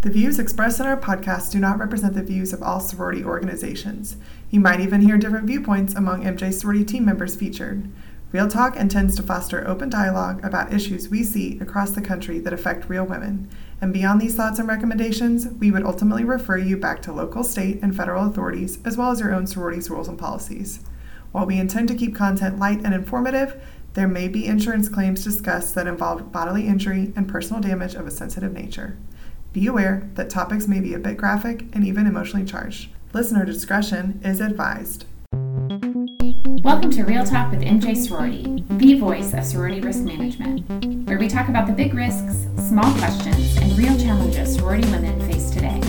The views expressed in our podcast do not represent the views of all sorority organizations. You might even hear different viewpoints among MJ sorority team members featured. Real Talk intends to foster open dialogue about issues we see across the country that affect real women. And beyond these thoughts and recommendations, we would ultimately refer you back to local, state, and federal authorities, as well as your own sorority's rules and policies. While we intend to keep content light and informative, there may be insurance claims discussed that involve bodily injury and personal damage of a sensitive nature. Be aware that topics may be a bit graphic and even emotionally charged. Listener discretion is advised. Welcome to Real Talk with MJ Sorority, the voice of sorority risk management, where we talk about the big risks, small questions, and real challenges sorority women face today.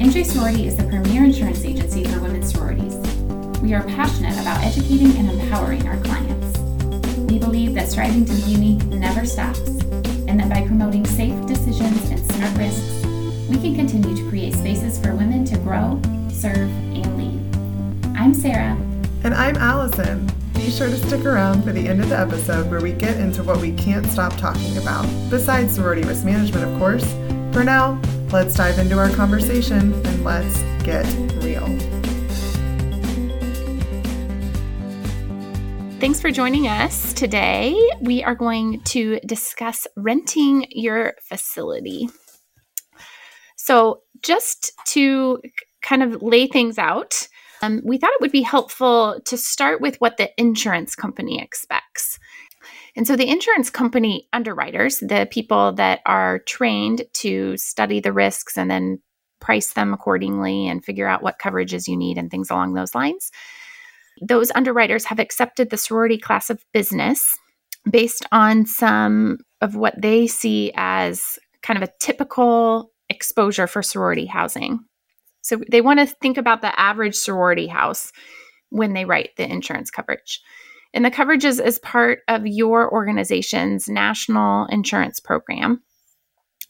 MJ Sorority is the premier insurance agency for women's sororities. We are passionate about educating and empowering our clients. We believe that striving to be unique never stops by promoting safe decisions and smart risks, we can continue to create spaces for women to grow, serve, and lead. I'm Sarah. And I'm Allison. Be sure to stick around for the end of the episode where we get into what we can't stop talking about, besides sorority risk management, of course. For now, let's dive into our conversation and let's get real. Thanks for joining us today. We are going to discuss renting your facility. So, just to kind of lay things out, um, we thought it would be helpful to start with what the insurance company expects. And so, the insurance company underwriters, the people that are trained to study the risks and then price them accordingly and figure out what coverages you need and things along those lines, those underwriters have accepted the sorority class of business based on some of what they see as kind of a typical exposure for sorority housing. So they want to think about the average sorority house when they write the insurance coverage. And the coverage is as part of your organization's national insurance program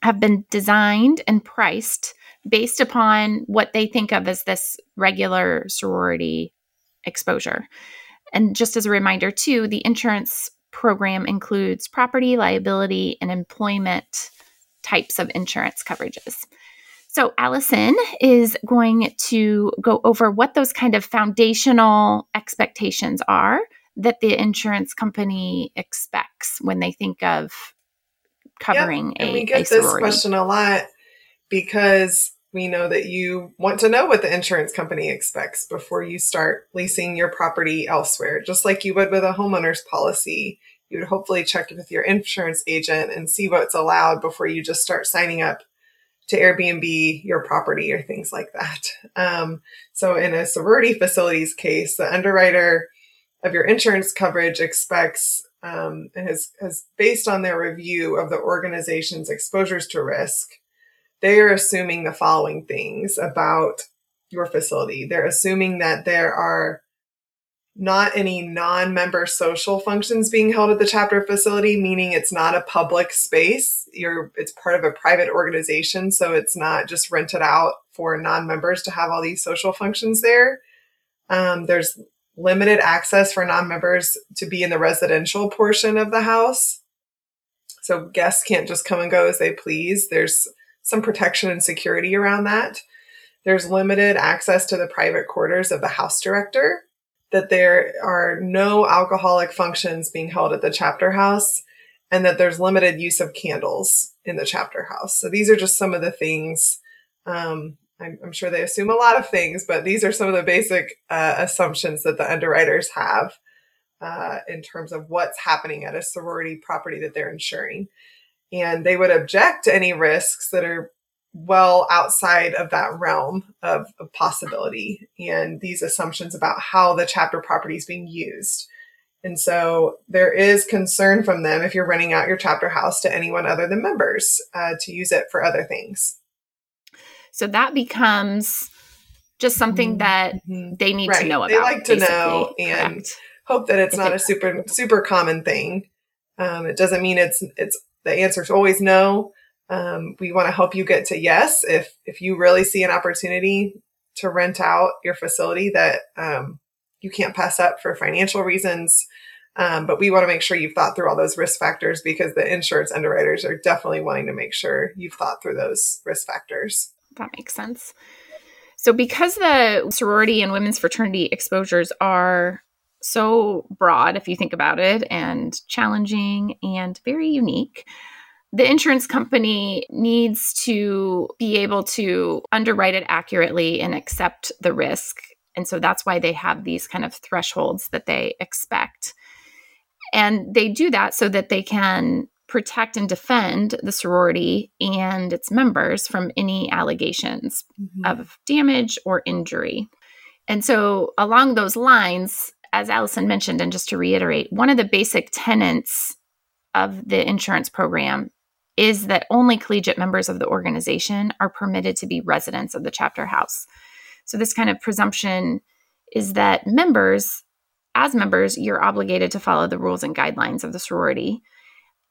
have been designed and priced based upon what they think of as this regular sorority exposure. And just as a reminder, too, the insurance program includes property, liability, and employment types of insurance coverages. So, Allison is going to go over what those kind of foundational expectations are that the insurance company expects when they think of covering yep. and a. We get this question a lot because we know that you want to know what the insurance company expects before you start leasing your property elsewhere. Just like you would with a homeowner's policy, you would hopefully check with your insurance agent and see what's allowed before you just start signing up to Airbnb your property or things like that. Um, so, in a sorority facilities case, the underwriter of your insurance coverage expects um, and has, has based on their review of the organization's exposures to risk they are assuming the following things about your facility. They're assuming that there are not any non-member social functions being held at the chapter facility, meaning it's not a public space. You're it's part of a private organization, so it's not just rented out for non-members to have all these social functions there. Um, there's limited access for non-members to be in the residential portion of the house. So guests can't just come and go as they please. There's some protection and security around that. There's limited access to the private quarters of the house director, that there are no alcoholic functions being held at the chapter house, and that there's limited use of candles in the chapter house. So these are just some of the things. Um, I'm, I'm, sure they assume a lot of things, but these are some of the basic uh, assumptions that the underwriters have uh, in terms of what's happening at a sorority property that they're insuring and they would object to any risks that are well outside of that realm of, of, possibility and these assumptions about how the chapter property is being used. And so there is concern from them if you're renting out your chapter house to anyone other than members uh, to use it for other things. So that becomes just something mm-hmm. that mm-hmm. they need right. to know about. They like to know and Correct. hope that it's if not a super super common thing. Um, it doesn't mean it's it's the answer is always no. Um, we want to help you get to yes if if you really see an opportunity to rent out your facility that um, you can't pass up for financial reasons, Um, but we want to make sure you've thought through all those risk factors because the insurance underwriters are definitely wanting to make sure you've thought through those risk factors. That makes sense. So, because the sorority and women's fraternity exposures are so broad, if you think about it, and challenging and very unique, the insurance company needs to be able to underwrite it accurately and accept the risk. And so that's why they have these kind of thresholds that they expect. And they do that so that they can protect and defend the sorority and its members from any allegations mm-hmm. of damage or injury. And so, along those lines, as Allison mentioned, and just to reiterate, one of the basic tenets of the insurance program is that only collegiate members of the organization are permitted to be residents of the chapter house. So, this kind of presumption is that members, as members, you're obligated to follow the rules and guidelines of the sorority.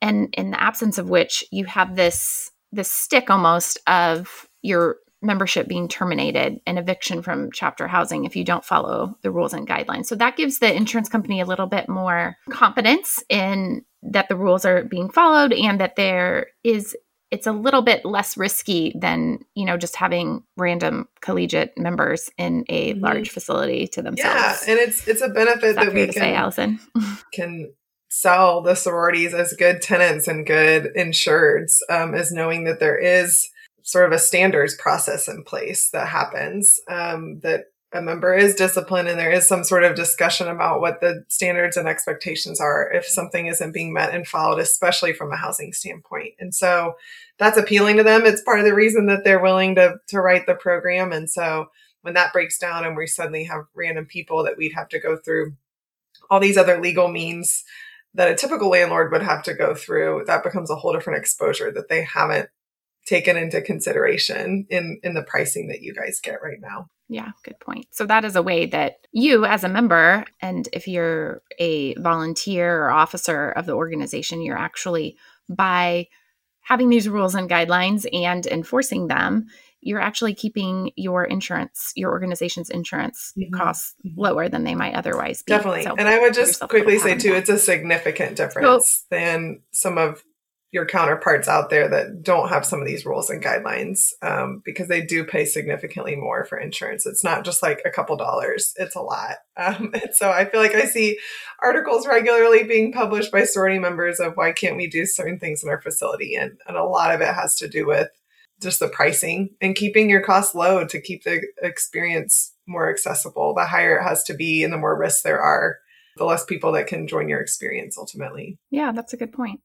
And in the absence of which, you have this this stick almost of your membership being terminated and eviction from chapter housing if you don't follow the rules and guidelines. So that gives the insurance company a little bit more confidence in that the rules are being followed and that there is it's a little bit less risky than you know just having random collegiate members in a mm-hmm. large facility to themselves. Yeah, and it's it's a benefit that, that we can say, Allison can sell the sororities as good tenants and good insureds, um, is knowing that there is sort of a standards process in place that happens um, that a member is disciplined and there is some sort of discussion about what the standards and expectations are if something isn't being met and followed, especially from a housing standpoint. And so that's appealing to them. It's part of the reason that they're willing to, to write the program. And so when that breaks down and we suddenly have random people that we'd have to go through all these other legal means that a typical landlord would have to go through, that becomes a whole different exposure that they haven't taken into consideration in in the pricing that you guys get right now. Yeah, good point. So that is a way that you as a member and if you're a volunteer or officer of the organization, you're actually by having these rules and guidelines and enforcing them, you're actually keeping your insurance, your organization's insurance mm-hmm. costs mm-hmm. lower than they might otherwise be. Definitely. So and I would just quickly say too, that. it's a significant difference so, than some of your counterparts out there that don't have some of these rules and guidelines um, because they do pay significantly more for insurance. It's not just like a couple dollars, it's a lot. Um, and so I feel like I see articles regularly being published by sorority members of why can't we do certain things in our facility? And, and a lot of it has to do with just the pricing and keeping your costs low to keep the experience more accessible. The higher it has to be and the more risks there are, the less people that can join your experience ultimately. Yeah, that's a good point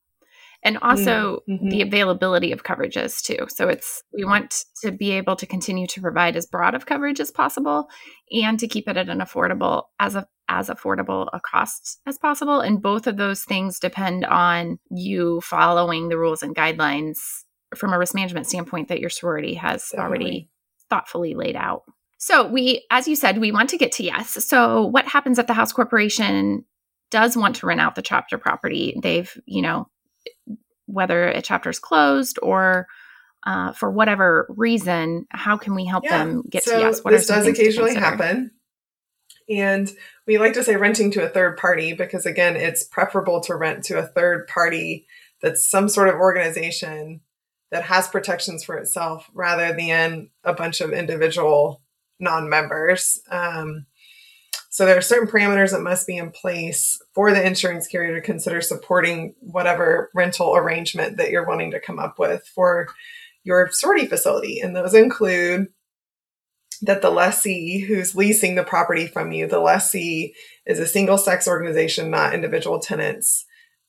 and also mm-hmm. the availability of coverages too. So it's we want to be able to continue to provide as broad of coverage as possible and to keep it at an affordable as a as affordable a cost as possible. And both of those things depend on you following the rules and guidelines from a risk management standpoint that your sorority has Definitely. already thoughtfully laid out. So we, as you said, we want to get to yes. So what happens if the house corporation does want to rent out the chapter property? They've, you know, whether a chapter is closed or uh, for whatever reason, how can we help yeah. them get so to yes? What this does occasionally happen. And we like to say renting to a third party because, again, it's preferable to rent to a third party that's some sort of organization that has protections for itself rather than a bunch of individual non members. Um, so there are certain parameters that must be in place for the insurance carrier to consider supporting whatever rental arrangement that you're wanting to come up with for your sorority facility. And those include that the lessee who's leasing the property from you, the lessee is a single sex organization, not individual tenants.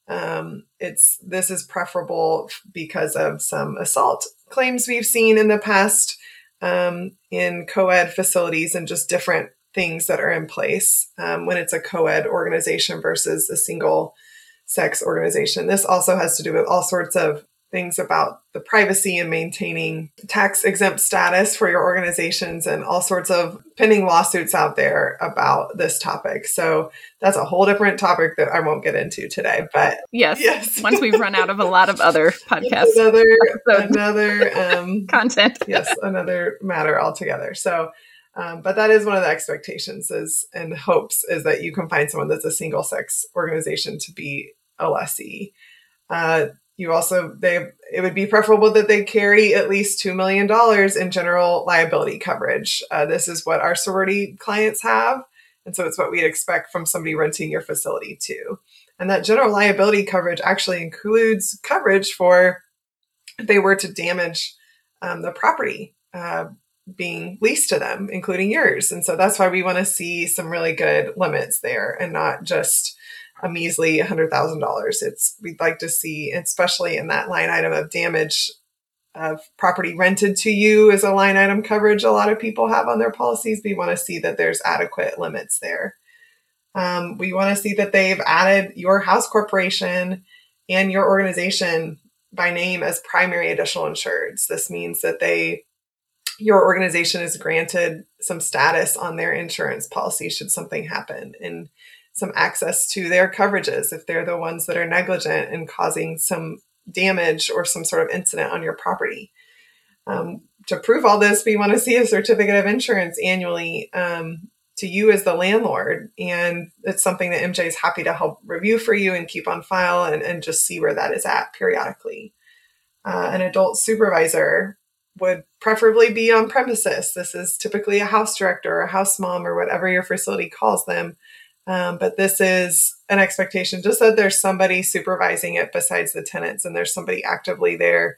Um, it's this is preferable because of some assault claims we've seen in the past um, in co-ed facilities and just different things that are in place um, when it's a co-ed organization versus a single sex organization. This also has to do with all sorts of things about the privacy and maintaining tax exempt status for your organizations and all sorts of pending lawsuits out there about this topic. So that's a whole different topic that I won't get into today. But yes, yes. once we've run out of a lot of other podcasts, another another um, content. yes, another matter altogether. So Um, but that is one of the expectations is and hopes is that you can find someone that's a single sex organization to be a lessee. Uh, you also they it would be preferable that they carry at least two million dollars in general liability coverage. Uh, this is what our sorority clients have, and so it's what we'd expect from somebody renting your facility too. And that general liability coverage actually includes coverage for if they were to damage um, the property uh, being leased to them, including yours. And so that's why we want to see some really good limits there and not just a measly $100,000. It's, we'd like to see, especially in that line item of damage of property rented to you as a line item coverage a lot of people have on their policies. We want to see that there's adequate limits there. Um, we want to see that they've added your house corporation and your organization by name as primary additional insureds. This means that they your organization is granted some status on their insurance policy should something happen and some access to their coverages if they're the ones that are negligent in causing some damage or some sort of incident on your property. Um, to prove all this, we want to see a certificate of insurance annually um, to you as the landlord. And it's something that MJ is happy to help review for you and keep on file and, and just see where that is at periodically. Uh, an adult supervisor would preferably be on premises. This is typically a house director or a house mom or whatever your facility calls them. Um, but this is an expectation just that there's somebody supervising it besides the tenants and there's somebody actively there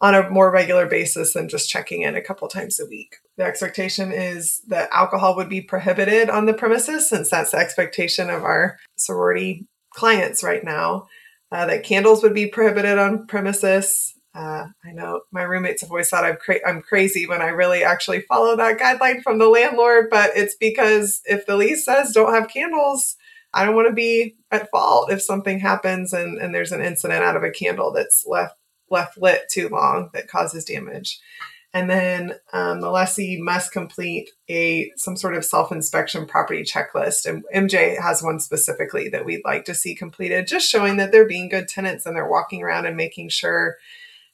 on a more regular basis than just checking in a couple times a week. The expectation is that alcohol would be prohibited on the premises since that's the expectation of our sorority clients right now. Uh, that candles would be prohibited on premises. Uh, I know my roommates have always thought I'm, cra- I'm crazy when I really actually follow that guideline from the landlord, but it's because if the lease says don't have candles, I don't want to be at fault if something happens and, and there's an incident out of a candle that's left left lit too long that causes damage. And then um, the lessee must complete a some sort of self inspection property checklist. And MJ has one specifically that we'd like to see completed, just showing that they're being good tenants and they're walking around and making sure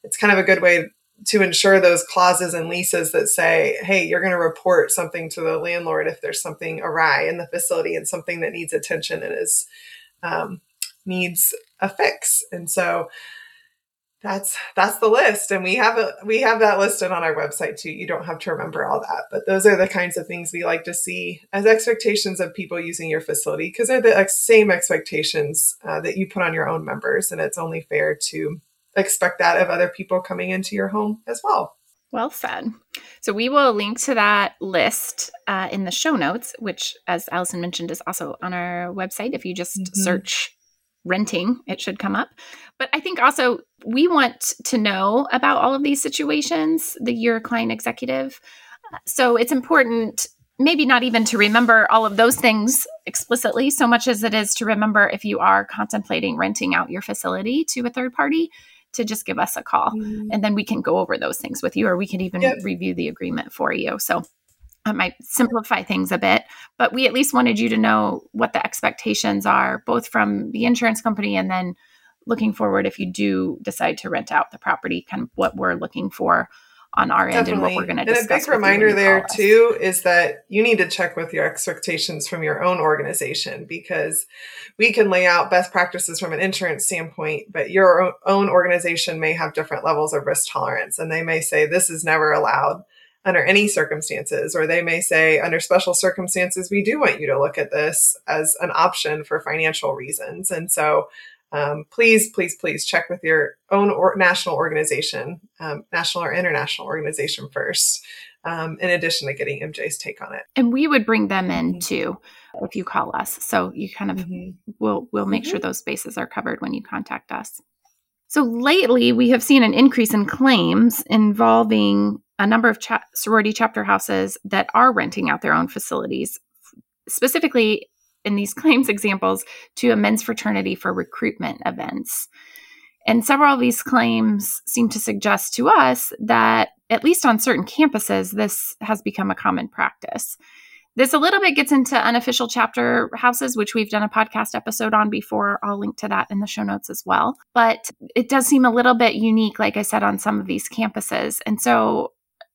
it's kind of a good way to ensure those clauses and leases that say, hey, you're going to report something to the landlord if there's something awry in the facility and something that needs attention and is um, needs a fix. And so that's that's the list. And we have it we have that listed on our website too. You don't have to remember all that. But those are the kinds of things we like to see as expectations of people using your facility because they're the same expectations uh, that you put on your own members. And it's only fair to expect that of other people coming into your home as well well said. So we will link to that list uh, in the show notes, which, as Allison mentioned, is also on our website. If you just mm-hmm. search renting, it should come up. But I think also we want to know about all of these situations, the your client executive. So it's important maybe not even to remember all of those things explicitly so much as it is to remember if you are contemplating renting out your facility to a third party to just give us a call mm. and then we can go over those things with you or we can even yep. review the agreement for you. So I might simplify things a bit, but we at least wanted you to know what the expectations are, both from the insurance company and then looking forward if you do decide to rent out the property, kind of what we're looking for on our Definitely. end and what we're going to discuss. And a big reminder there too is that you need to check with your expectations from your own organization because we can lay out best practices from an insurance standpoint, but your own organization may have different levels of risk tolerance and they may say this is never allowed under any circumstances, or they may say, under special circumstances, we do want you to look at this as an option for financial reasons. And so, um, please, please, please check with your own or national organization, um, national or international organization first, um, in addition to getting MJ's take on it. And we would bring them in mm-hmm. too if you call us. So you kind of mm-hmm. will we'll make mm-hmm. sure those bases are covered when you contact us. So lately, we have seen an increase in claims involving a number of cha- sorority chapter houses that are renting out their own facilities, specifically in these claims examples to a men's fraternity for recruitment events. And several of these claims seem to suggest to us that, at least on certain campuses, this has become a common practice. This a little bit gets into unofficial chapter houses, which we've done a podcast episode on before. I'll link to that in the show notes as well. But it does seem a little bit unique, like I said, on some of these campuses. And so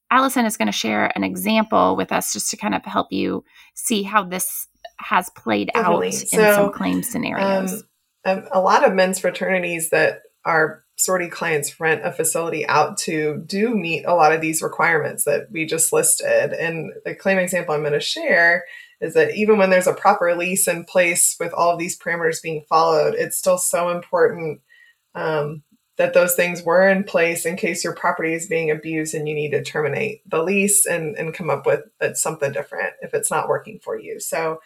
Allison is going to share an example with us just to kind of help you see how this has played Definitely. out so, in some claim scenarios. Um, a lot of men's fraternities that our sorority clients rent a facility out to do meet a lot of these requirements that we just listed. And the claim example I'm going to share is that even when there's a proper lease in place with all of these parameters being followed, it's still so important um, that those things were in place in case your property is being abused and you need to terminate the lease and, and come up with something different if it's not working for you. So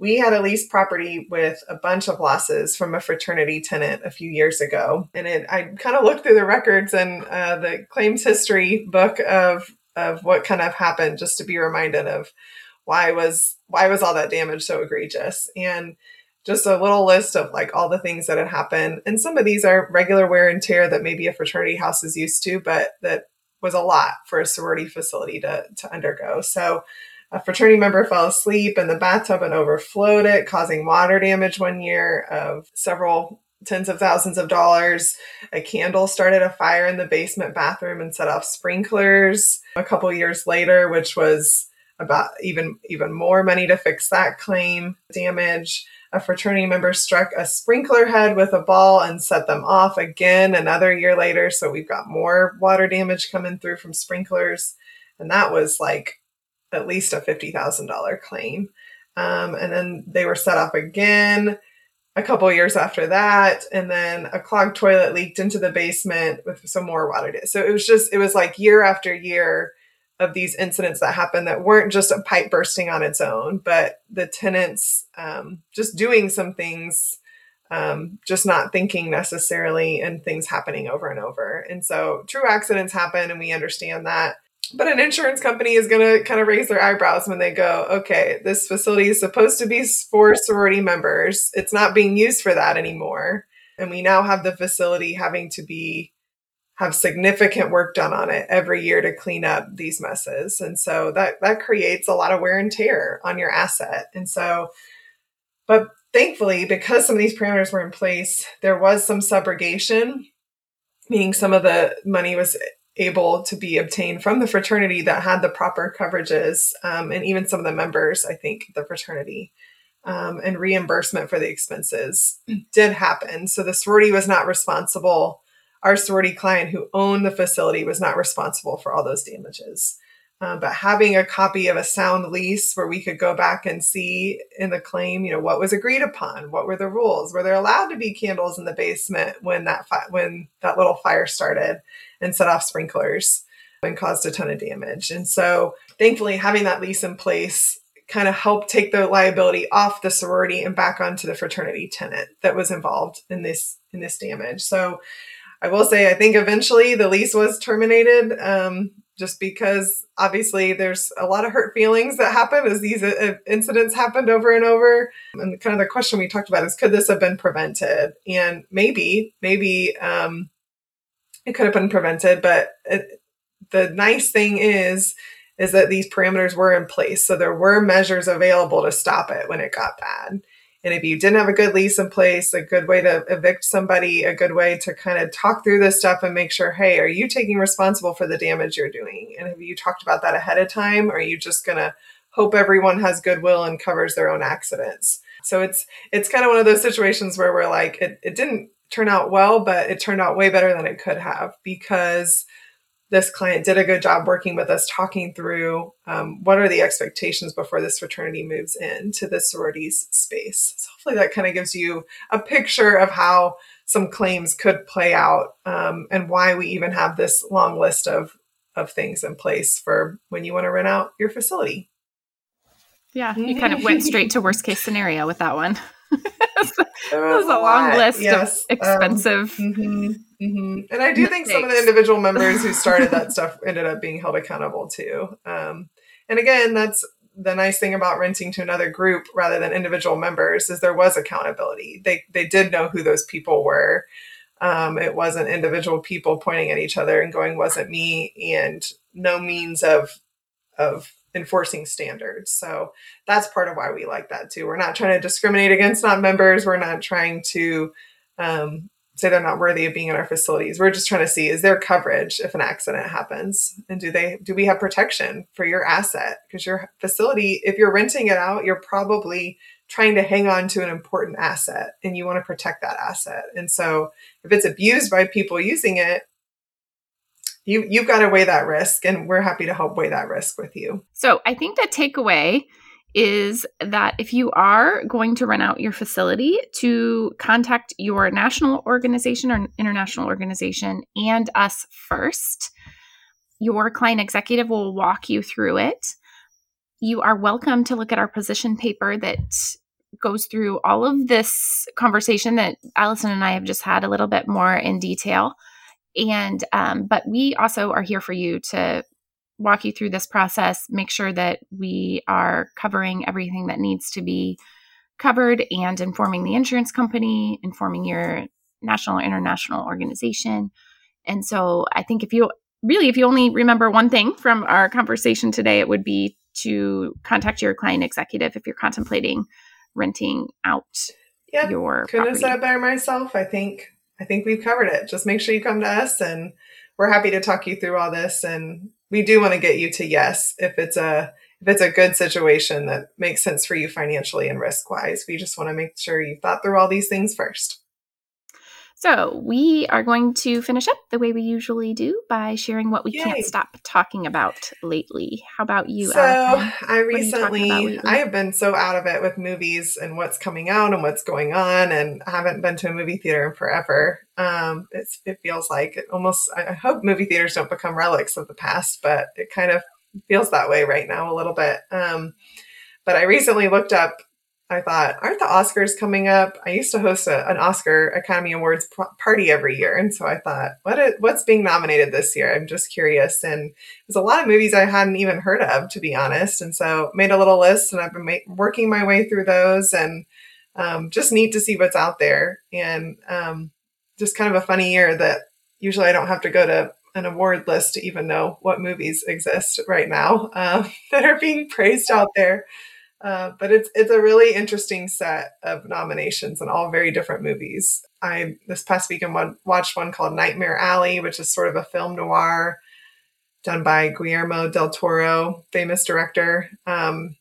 we had a leased property with a bunch of losses from a fraternity tenant a few years ago. And it, I kind of looked through the records and uh, the claims history book of, of what kind of happened just to be reminded of why was why was all that damage so egregious. And just a little list of like all the things that had happened. And some of these are regular wear and tear that maybe a fraternity house is used to but that was a lot for a sorority facility to, to undergo. So a fraternity member fell asleep in the bathtub and overflowed it causing water damage one year of several tens of thousands of dollars. A candle started a fire in the basement bathroom and set off sprinklers. A couple years later, which was about even even more money to fix that claim damage a fraternity member struck a sprinkler head with a ball and set them off again another year later. So we've got more water damage coming through from sprinklers. And that was like at least a $50000 claim um, and then they were set off again a couple years after that and then a clogged toilet leaked into the basement with some more water so it was just it was like year after year of these incidents that happened that weren't just a pipe bursting on its own, but the tenants um, just doing some things, um, just not thinking necessarily, and things happening over and over. And so true accidents happen, and we understand that. But an insurance company is going to kind of raise their eyebrows when they go, okay, this facility is supposed to be for sorority members. It's not being used for that anymore. And we now have the facility having to be have significant work done on it every year to clean up these messes. And so that that creates a lot of wear and tear on your asset. And so but thankfully because some of these parameters were in place, there was some subrogation, meaning some of the money was able to be obtained from the fraternity that had the proper coverages um, and even some of the members, I think, the fraternity. Um, and reimbursement for the expenses did happen. So the sorority was not responsible our sorority client who owned the facility was not responsible for all those damages. Uh, but having a copy of a sound lease where we could go back and see in the claim, you know, what was agreed upon, what were the rules, were there allowed to be candles in the basement when that fi- when that little fire started and set off sprinklers and caused a ton of damage. And so, thankfully, having that lease in place kind of helped take the liability off the sorority and back onto the fraternity tenant that was involved in this in this damage. So I will say, I think eventually the lease was terminated um, just because obviously there's a lot of hurt feelings that happen as these uh, incidents happened over and over. And kind of the question we talked about is could this have been prevented? And maybe, maybe um, it could have been prevented, but it, the nice thing is, is that these parameters were in place. So there were measures available to stop it when it got bad. And if you didn't have a good lease in place, a good way to evict somebody, a good way to kind of talk through this stuff and make sure, hey, are you taking responsible for the damage you're doing? And have you talked about that ahead of time? Or are you just to hope everyone has goodwill and covers their own accidents? So it's it's kind of one of those situations where we're like, it, it didn't turn out well, but it turned out way better than it could have because this client did a good job working with us, talking through um, what are the expectations before this fraternity moves into the sororities space. So hopefully that kind of gives you a picture of how some claims could play out um, and why we even have this long list of of things in place for when you want to rent out your facility. Yeah, you kind of went straight to worst case scenario with that one. it was a, a long list yes. of expensive. Um, mm-hmm. Mm-hmm. And I do think some of the individual members who started that stuff ended up being held accountable too. Um, and again, that's the nice thing about renting to another group rather than individual members is there was accountability. They they did know who those people were. Um, it wasn't individual people pointing at each other and going, "Wasn't me," and no means of of enforcing standards. So that's part of why we like that too. We're not trying to discriminate against non-members. We're not trying to um, say they're not worthy of being in our facilities. We're just trying to see is there coverage if an accident happens, and do they do we have protection for your asset? Because your facility, if you're renting it out, you're probably trying to hang on to an important asset, and you want to protect that asset. And so, if it's abused by people using it, you you've got to weigh that risk, and we're happy to help weigh that risk with you. So I think the takeaway is that if you are going to rent out your facility, to contact your national organization or international organization and us first. Your client executive will walk you through it. You are welcome to look at our position paper that goes through all of this conversation that Allison and I have just had a little bit more in detail. And, um, but we also are here for you to walk you through this process, make sure that we are covering everything that needs to be covered and informing the insurance company, informing your national or international organization. And so I think if you really, if you only remember one thing from our conversation today, it would be to contact your client executive if you're contemplating renting out yep. your couldn't property. have said it better myself. I think I think we've covered it. Just make sure you come to us and we're happy to talk you through all this and we do want to get you to yes if it's a if it's a good situation that makes sense for you financially and risk wise. We just want to make sure you've thought through all these things first. So, we are going to finish up the way we usually do by sharing what we Yay. can't stop talking about lately. How about you, So? I are you talking about recently? I have been so out of it with movies and what's coming out and what's going on, and I haven't been to a movie theater in forever. Um, it's, it feels like it almost. I I hope movie theaters don't become relics of the past, but it kind of feels that way right now a little bit. Um, but I recently looked up. I thought, aren't the Oscars coming up? I used to host a, an Oscar Academy Awards party every year, and so I thought, what is, what's being nominated this year? I'm just curious, and there's a lot of movies I hadn't even heard of, to be honest. And so made a little list, and I've been ma- working my way through those, and um, just neat to see what's out there, and um, just kind of a funny year that usually I don't have to go to an award list to even know what movies exist right now uh, that are being praised out there. Uh, but it's it's a really interesting set of nominations and all very different movies. I this past weekend one, watched one called Nightmare Alley, which is sort of a film noir done by Guillermo del Toro, famous director. Um,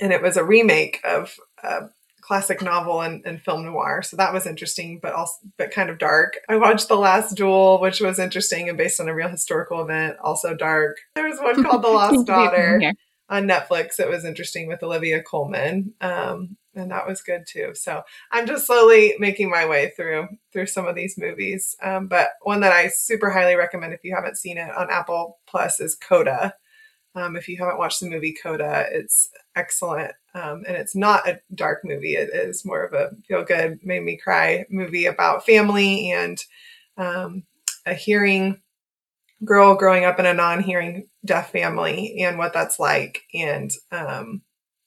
and it was a remake of a classic novel and, and film noir. So that was interesting, but also but kind of dark. I watched The Last Duel, which was interesting and based on a real historical event, also dark. There was one called The Lost Seems to be a theme Daughter. On Netflix. It was interesting with Olivia Colman, um, and that was good too. So I'm just slowly making my way through through some of these movies. Um, but one that I super highly recommend if you haven't seen it on Apple Plus is Coda. Um, if you haven't watched the movie Coda, it's excellent, um, and it's not a dark movie. It is more of a feel good, made me cry movie about family and um, a hearing girl growing up in a non-hearing deaf family and what that's like and um,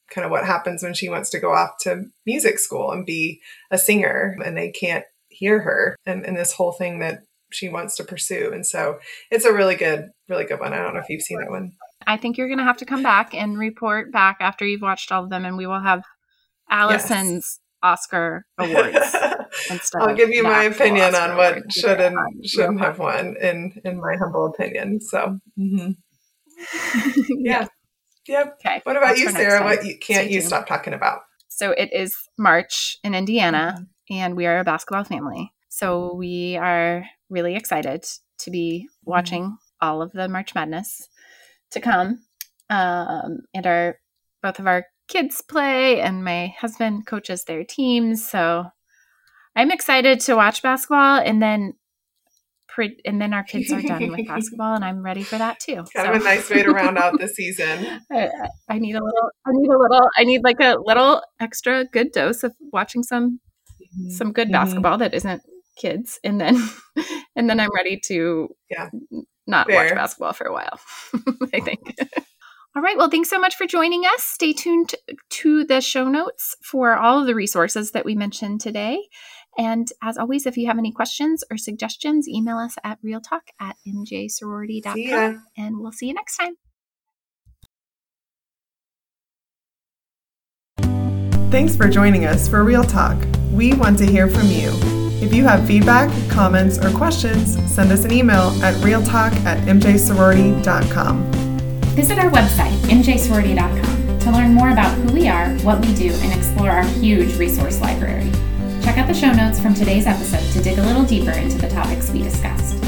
kind of what happens when she wants to go off to music school and be a singer and they can't hear her and, and this whole thing that she wants to pursue. And so it's a really good really good one. I don't know if you've seen that one. I think you're going to have to come back and report back after you've watched all of them, and we will have Allison's Oscar awards. i'll give you my opinion Oscar on what should and shouldn't have won in in my humble opinion so mhm. yeah. yep Okay. what about That's you sarah what you, can't Stay you tuned. stop talking about So it is March in Indiana, Mm-hmm. and we are a basketball family. So we are really excited to be Mm-hmm. watching all of the March Madness to come. Um, and our both of our kids play, and my husband coaches their teams. So I'm excited to watch basketball, and then. Pre- and then our kids are done with basketball, and I'm ready for that too. kind So- of a nice way to round out the season I, I need a little. I need a little. I need like a little extra good dose of watching some some good Mhm. basketball that isn't kids, and then and then I'm ready to Yeah. not watch basketball for a while. I think. All right. Well, thanks so much for joining us. Stay tuned to the show notes for all of the resources that we mentioned today. And as always, if you have any questions or suggestions, email us at realtalk at mjsorority.com. See. And we'll see you next time. Thanks for joining us for Real Talk. We want to hear from you. If you have feedback, comments, or questions, send us an email at realtalk at mjsorority.com. Visit our website, mjsorority.com, to learn more about who we are, what we do, and explore our huge resource library. Check out the show notes from today's episode to dig a little deeper into the topics we discussed.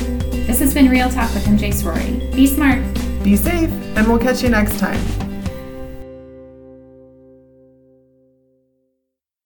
This has been Real Talk with MJ Sorority. Be smart, be safe, and we'll catch you next time.